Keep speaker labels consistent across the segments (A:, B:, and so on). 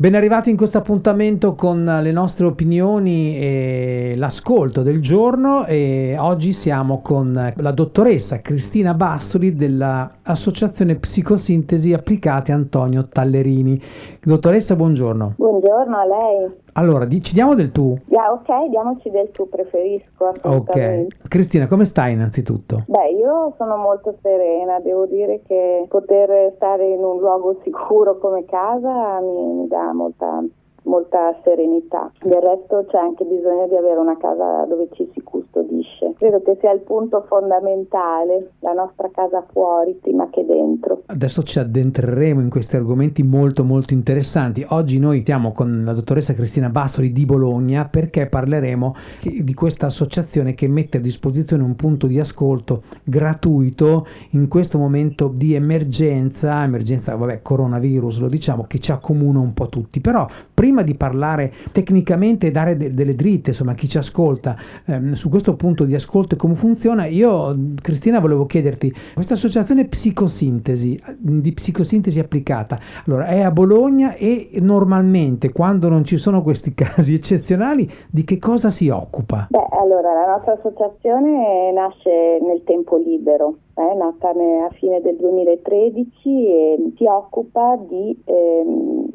A: Ben arrivati in questo appuntamento con le nostre opinioni e l'ascolto del giorno e oggi siamo con la dottoressa Cristina Bastoli dell'Associazione Psicosintesi Applicate Antonio Tallerini. Dottoressa, buongiorno.
B: Buongiorno a lei.
A: Allora, ci diamo del tu?
B: Yeah, ok, diamoci del tu, preferisco.
A: Ok. Cristina, come stai innanzitutto?
B: Beh, io sono molto serena, devo dire che poter stare in un luogo sicuro come casa mi, mi dà molta molta serenità. Del resto c'è anche bisogno di avere una casa dove ci si custodisce. Credo che sia il punto fondamentale, la nostra casa fuori prima che dentro.
A: Adesso ci addentreremo in questi argomenti molto molto interessanti. Oggi noi siamo con la dottoressa Cristina Bassoli di Bologna perché parleremo di questa associazione che mette a disposizione un punto di ascolto gratuito in questo momento di emergenza, emergenza vabbè coronavirus lo diciamo che ci accomuna un po' tutti, però prima prima di parlare tecnicamente e dare de- delle dritte, insomma, a chi ci ascolta ehm, su questo punto di ascolto e come funziona, io, Cristina, volevo chiederti, questa associazione psicosintesi, di psicosintesi applicata, allora è a Bologna e normalmente quando non ci sono questi casi eccezionali, di che cosa si occupa?
B: Beh, allora, la nostra associazione nasce nel tempo libero, è nata a fine del 2013 e si occupa di ehm,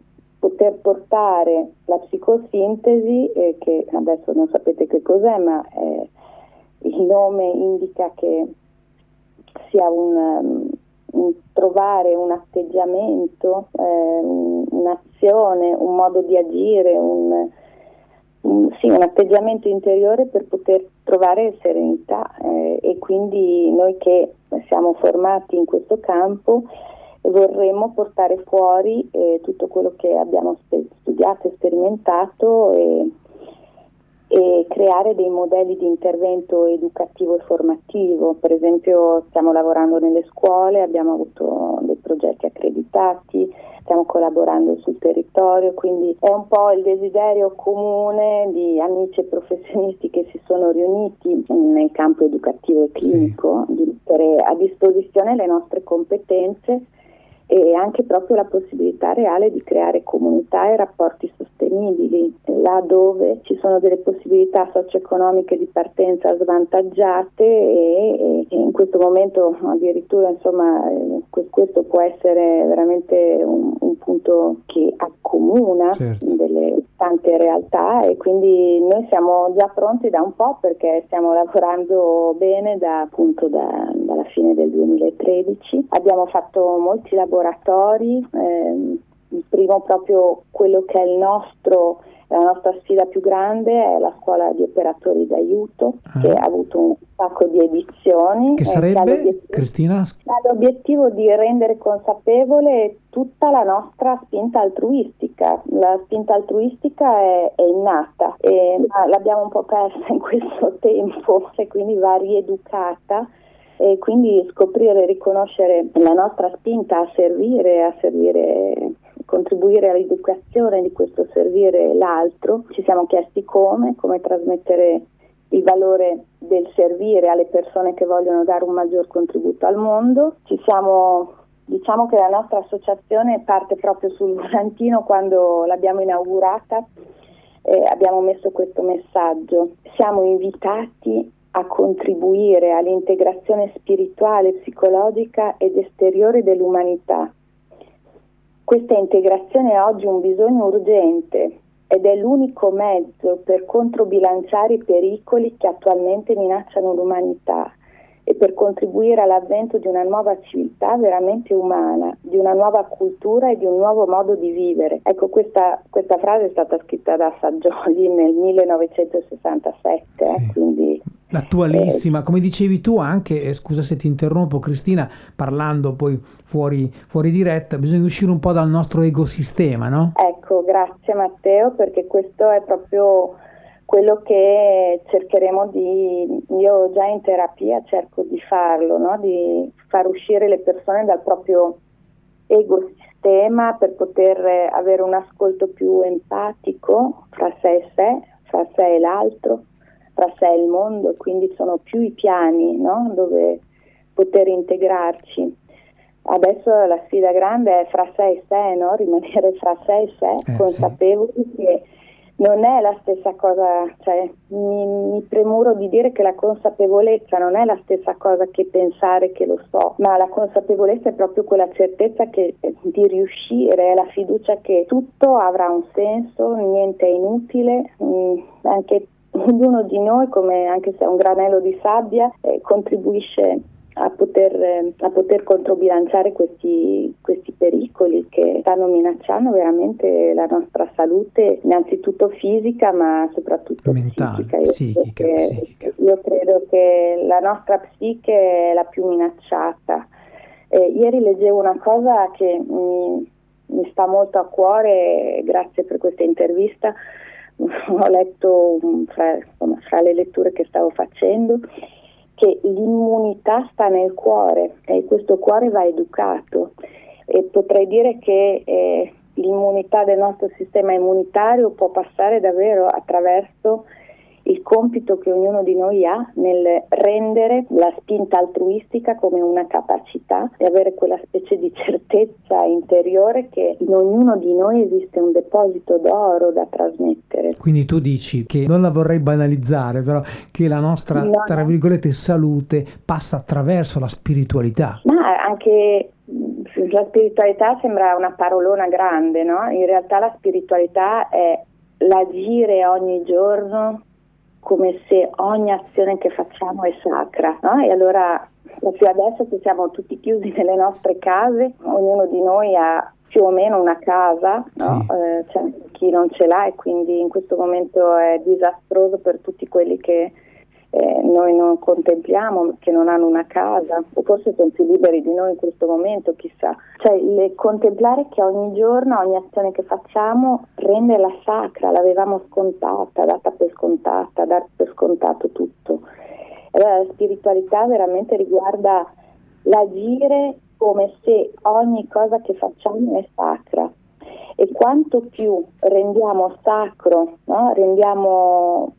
B: poter portare la psicosintesi, eh, che adesso non sapete che cos'è, ma eh, il nome indica che sia un, um, un trovare un atteggiamento, eh, un'azione, un modo di agire, un, un, sì, un, atteggiamento interiore per poter trovare serenità eh, e quindi noi che siamo formati in questo campo vorremmo portare fuori eh, tutto quello che abbiamo studiato e sperimentato e, e, creare dei modelli di intervento educativo e formativo. Per esempio stiamo lavorando nelle scuole, abbiamo avuto dei progetti accreditati, stiamo collaborando sul territorio, quindi è un po' il desiderio comune di amici e professionisti che si sono riuniti nel campo educativo e clinico sì. di mettere a disposizione le nostre competenze e anche proprio la possibilità reale di creare comunità e rapporti sostenibili, là dove ci sono delle possibilità socio-economiche di partenza svantaggiate e, e in questo momento addirittura insomma, eh, questo può essere veramente un, un punto che accomuna certo. delle tante realtà e quindi noi siamo già pronti da un po' perché stiamo lavorando bene da, appunto da, dalla fine del 2013. Abbiamo fatto molti laboratori, ehm, il primo proprio quello che è il nostro la nostra sfida più grande è la scuola di operatori d'aiuto ah. che ha avuto un sacco di edizioni.
A: Che sarebbe, Cristina?
B: Ha l'obiettivo di rendere consapevole tutta la nostra spinta altruistica. La spinta altruistica è, è innata, e, ma l'abbiamo un po' persa in questo tempo e quindi va rieducata e quindi scoprire e riconoscere la nostra spinta a servire, a servire contribuire all'educazione di questo servire l'altro. Ci siamo chiesti come, come trasmettere il valore del servire alle persone che vogliono dare un maggior contributo al mondo. Siamo Diciamo che la nostra associazione parte proprio sul volantino quando l'abbiamo inaugurata, eh, abbiamo messo questo messaggio. Siamo invitati a contribuire all'integrazione spirituale, psicologica ed esteriore dell'umanità questa integrazione è oggi un bisogno urgente ed è l'unico mezzo per controbilanciare i pericoli che attualmente minacciano l'umanità e per contribuire all'avvento di una nuova civiltà veramente umana, di una nuova cultura e di un nuovo modo di vivere. Ecco, questa, questa frase è stata scritta da Saggioli nel 1967, eh, sì. quindi
A: L'attualissima, come dicevi tu anche, eh, scusa se ti interrompo Cristina, parlando poi fuori, fuori diretta, bisogna uscire un po' dal nostro ecosistema, no?
B: Ecco, grazie Matteo, perché questo è proprio quello che cercheremo di, io già in terapia cerco di farlo, no? di far uscire le persone dal proprio ecosistema per poter avere un ascolto più empatico fra sé e sé, fra sé e l'altro tra sé e il mondo, quindi sono più i piani no? dove poter integrarci. adesso la sfida grande è fra sé e sé, no? rimanere fra sé e sé, eh, consapevoli sì. che non è la stessa cosa, cioè, mi, mi, premuro di dire che la consapevolezza non è la stessa cosa che pensare che lo so, ma la consapevolezza è proprio quella certezza che, di riuscire, è la fiducia che tutto avrà un senso, niente è inutile, mh, mm, anche ognuno di noi, come anche se è un granello di sabbia, eh, contribuisce a poter, a poter controbilanciare questi, questi, pericoli che stanno minacciando veramente la nostra salute, innanzitutto fisica ma soprattutto
A: Mentale,
B: psichica. Io,
A: psichica,
B: credo che, psichica. io credo che la nostra psiche è la più minacciata. Eh, ieri leggevo una cosa che mi, mi sta molto a cuore, grazie per questa intervista, ho letto fra, insomma, fra le letture che stavo facendo che l'immunità sta nel cuore e questo cuore va educato. E potrei dire che eh, l'immunità del nostro sistema immunitario può passare davvero attraverso il compito che ognuno di noi ha nel rendere la spinta altruistica come una capacità e avere quella specie di certezza interiore che in ognuno di noi esiste un deposito d'oro da trasmettere.
A: Quindi tu dici che non la vorrei banalizzare, però che la nostra, no, tra virgolette, salute passa attraverso la spiritualità.
B: Ma anche la spiritualità sembra una parolona grande, no? In realtà la spiritualità è l'agire ogni giorno come se ogni azione che facciamo è sacra. No? E allora, proprio adesso che siamo tutti chiusi nelle nostre case, ognuno di noi ha più o meno una casa, no? sì. eh, cioè, chi non ce l'ha e quindi in questo momento è disastroso per tutti quelli che eh, noi non contempliamo, che non hanno una casa, o forse sono più liberi di noi in questo momento, chissà. Cioè, le, contemplare che ogni giorno, ogni azione che facciamo rende la sacra, l'avevamo scontata, data per scontata, dar per scontato tutto. Allora, la spiritualità veramente riguarda l'agire come se ogni cosa che facciamo è sacra e quanto più rendiamo sacro, no? rendiamo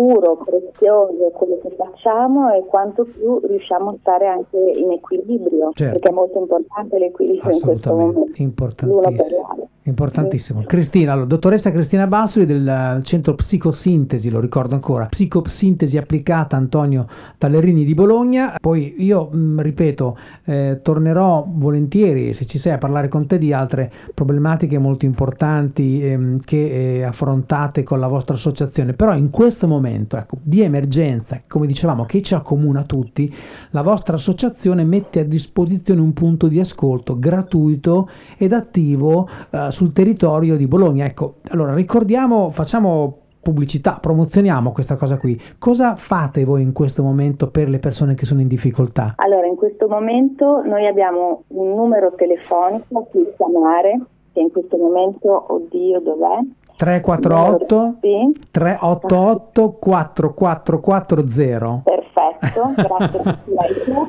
B: puro, prezioso quello che facciamo e quanto più riusciamo a stare anche in equilibrio, certo. perché è molto importante l'equilibrio in questo momento.
A: Importantissimo. Importantissimo. Cristina, allora, dottoressa Cristina Bassoli del centro Psicosintesi, lo ricordo ancora, Psicosintesi applicata Antonio Tallerini di Bologna. Poi io, mh, mm, ripeto, eh, tornerò volentieri, se ci sei, a parlare con te di altre problematiche molto importanti ehm, che eh, affrontate con la vostra associazione. Però in questo momento ecco, di emergenza, come dicevamo, che ci accomuna tutti, la vostra associazione mette a disposizione un punto di ascolto gratuito ed attivo eh, sul territorio di Bologna. Ecco, allora ricordiamo, facciamo pubblicità, promozioniamo questa cosa qui. Cosa fate voi in questo momento per le persone che sono in difficoltà?
B: Allora, in questo momento noi abbiamo un numero telefonico a cui chiamare, che in questo momento, oddio, dov'è?
A: 348 sì. 388 4440
B: Perfetto, grazie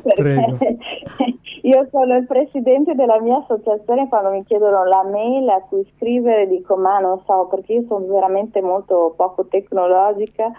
B: perché io sono il presidente della mia associazione quando mi chiedono la mail a cui scrivere dico ma non so perché io sono veramente molto poco tecnologica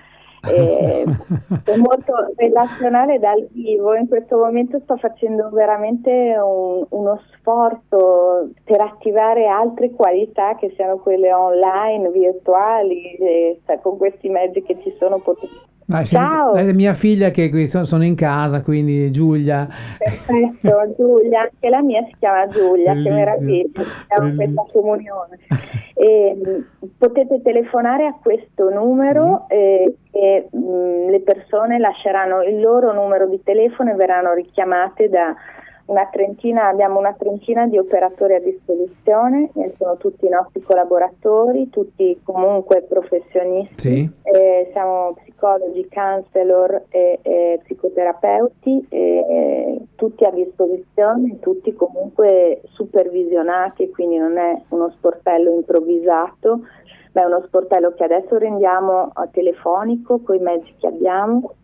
B: e molto relazionale dal vivo. In questo momento sto facendo veramente un, uno sforzo per attivare altre qualità che siano quelle online, virtuali, e, con questi mezzi che ci sono potenti
A: Ah, Ciao. È mia figlia che sono in casa, quindi Giulia.
B: Perfetto, Giulia, anche la mia si chiama Giulia, Bellissimo. che meraviglia, siamo questa comunione. E, potete telefonare a questo numero sì. e, e mh, le persone lasceranno il loro numero di telefono e verranno richiamate da trentina, abbiamo una trentina di operatori a disposizione, sono tutti i nostri collaboratori, tutti comunque professionisti, sì. eh, siamo psicologi, counselor e, e psicoterapeuti, e, tutti a disposizione, tutti comunque supervisionati, quindi non è uno sportello improvvisato, ma è uno sportello che adesso rendiamo telefonico con i mezzi che abbiamo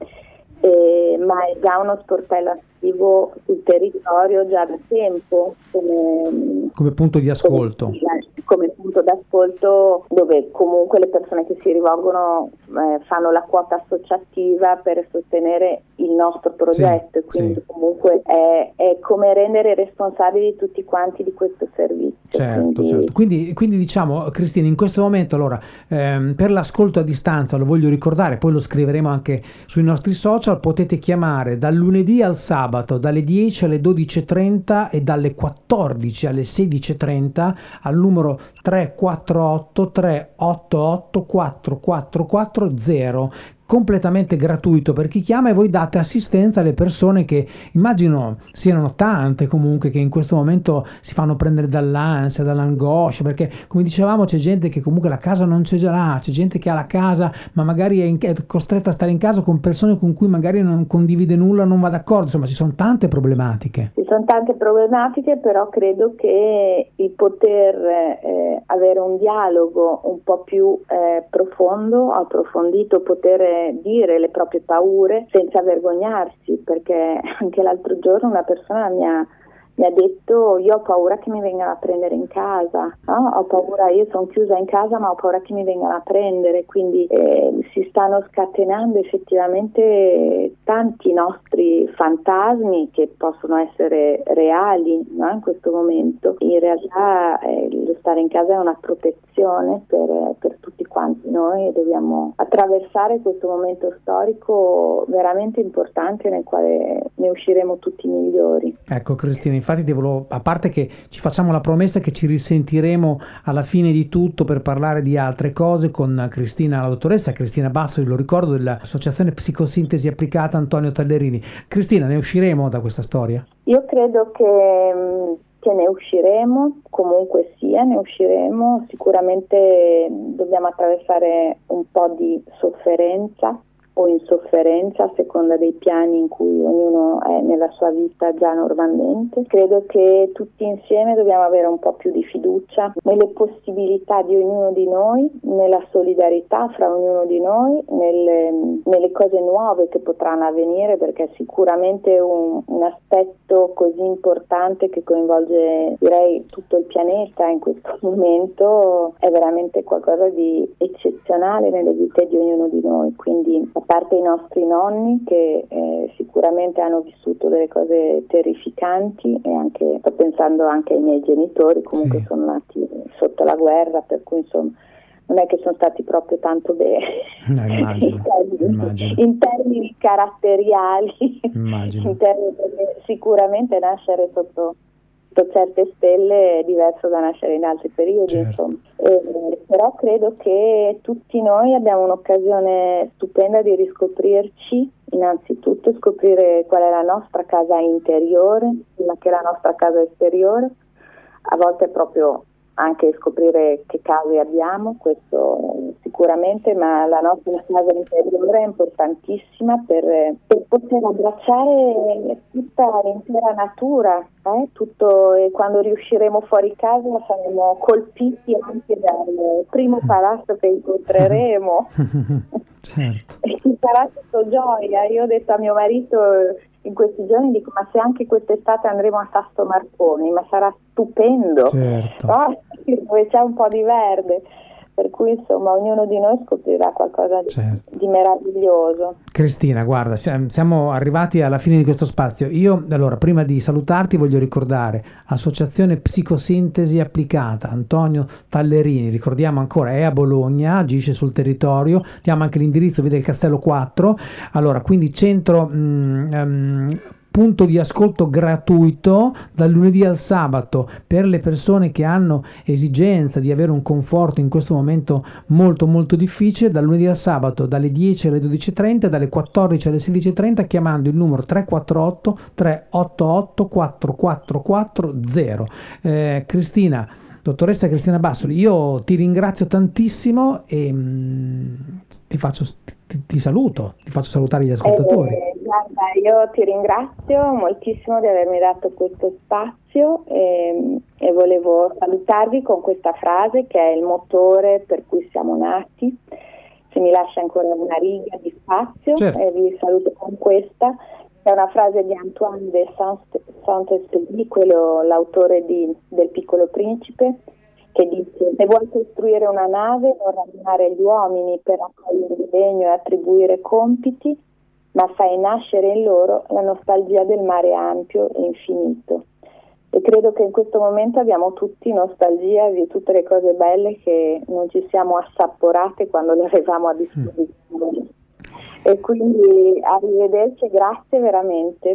B: eh, ma è già uno sportello attivo sul territorio già da tempo
A: come, come punto di ascolto
B: come, come punto d'ascolto dove comunque le persone che si rivolgono eh, fanno la quota associativa per sostenere il nostro progetto, sì, quindi sì. comunque è, è, come rendere responsabili tutti quanti di questo servizio.
A: Certo, quindi... certo. Quindi, quindi diciamo, Cristina, in questo momento allora, ehm, per l'ascolto a distanza, lo voglio ricordare, poi lo scriveremo anche sui nostri social, potete chiamare dal lunedì al sabato, dalle 10 alle 12.30 e dalle 14 alle 16.30 al numero 348 388 4440 completamente gratuito per chi chiama e voi date assistenza alle persone che immagino siano tante comunque che in questo momento si fanno prendere dall'ansia, dall'angoscia, perché come dicevamo c'è gente che comunque la casa non c'è già là, c'è gente che ha la casa ma magari è, in, è costretta a stare in casa con persone con cui magari non condivide nulla, non va d'accordo, insomma ci sono tante problematiche.
B: Ci sono tante problematiche, però credo che il poter eh, avere un dialogo un po' più eh, profondo, approfondito, poter dire le proprie paure senza vergognarsi, perché anche l'altro giorno una persona mi ha mi ha detto io ho paura che mi vengano a prendere in casa, no? ho paura, io sono chiusa in casa ma ho paura che mi vengano a prendere, quindi eh, si stanno scatenando effettivamente tanti nostri fantasmi che possono essere reali no? in questo momento. In realtà eh, lo stare in casa è una protezione per, per tutti quanti noi dobbiamo attraversare questo momento storico veramente importante nel quale ne usciremo tutti migliori.
A: Ecco Cristina, infatti devo, a parte che ci facciamo la promessa che ci risentiremo alla fine di tutto per parlare di altre cose con Cristina, la dottoressa Cristina Basso, lo ricordo dell'Associazione Psicosintesi Applicata Antonio Tallerini. Cristina, ne usciremo da questa storia?
B: Io credo che, mm, che ne usciremo, comunque sia, ne usciremo. Sicuramente dobbiamo attraversare un po' di sofferenza in sofferenza a seconda dei piani in cui ognuno è nella sua vita già normalmente. Credo che tutti insieme dobbiamo avere un po' più di fiducia nelle possibilità di ognuno di noi, nella solidarietà fra ognuno di noi, nelle, nelle cose nuove che potranno avvenire perché sicuramente un, un aspetto così importante che coinvolge direi tutto il pianeta in questo momento è veramente qualcosa di eccezionale nelle vite di ognuno di noi. Quindi parte i nostri nonni che eh, sicuramente hanno vissuto delle cose terrificanti e anche, sto pensando anche ai miei genitori, comunque sì. sono nati sotto la guerra, per cui insomma non è che sono stati proprio tanto bene
A: no, immagino, in, termini,
B: immagino. in, termini, caratteriali, in termini, sicuramente nascere sotto sotto certe stelle è diverso da nascere in altri periodi, certo. eh, però credo che tutti noi abbiamo un'occasione stupenda di riscoprirci, innanzitutto scoprire qual è la nostra casa interiore, prima che la nostra casa esteriore, a volte proprio anche scoprire che case abbiamo, questo sicuramente, ma la nostra casa interiore è importantissima per, per poter abbracciare tutta l'intera natura, eh? Tutto, e quando riusciremo fuori casa saremo colpiti anche dal primo palazzo che incontreremo. certo. e ci sarà tutto gioia. Io ho detto a mio marito in questi giorni dico ma se anche quest'estate andremo a Sasto Marconi ma sarà stupendo certo. no? dove c'è un po' di verde per cui insomma ognuno di noi scoprirà qualcosa di, certo. di, meraviglioso.
A: Cristina, guarda, siamo arrivati alla fine di questo spazio. Io allora, prima di salutarti voglio ricordare Associazione Psicosintesi Applicata, Antonio Tallerini, ricordiamo ancora, è a Bologna, agisce sul territorio, diamo anche l'indirizzo, vede il Castello 4, allora quindi centro... Mm, um, punto di ascolto gratuito dal lunedì al sabato per le persone che hanno esigenza di avere un conforto in questo momento molto molto difficile dal lunedì al sabato dalle 10 alle 12.30 dalle 14 alle 16.30 chiamando il numero 348 388 4440 eh, Cristina dottoressa Cristina Bassoli io ti ringrazio tantissimo e mh, mm, ti faccio ti, ti, saluto, ti faccio salutare gli ascoltatori.
B: Eh, guarda, io ti ringrazio moltissimo di avermi dato questo spazio e, ehm, e, volevo salutarvi con questa frase che è il motore per cui siamo nati. Se mi lascia ancora una riga di spazio, certo. e vi saluto con questa. È una frase di Antoine de Saint-Exupéry, quello l'autore di, del Piccolo Principe, che dice se vuoi costruire una nave non radunare gli uomini per accogliere il legno e attribuire compiti, ma fai nascere in loro la nostalgia del mare ampio e infinito. E credo che in questo momento abbiamo tutti nostalgia di tutte le cose belle che non ci siamo assaporate quando le avevamo a disposizione. Mm. E quindi arrivederci, grazie veramente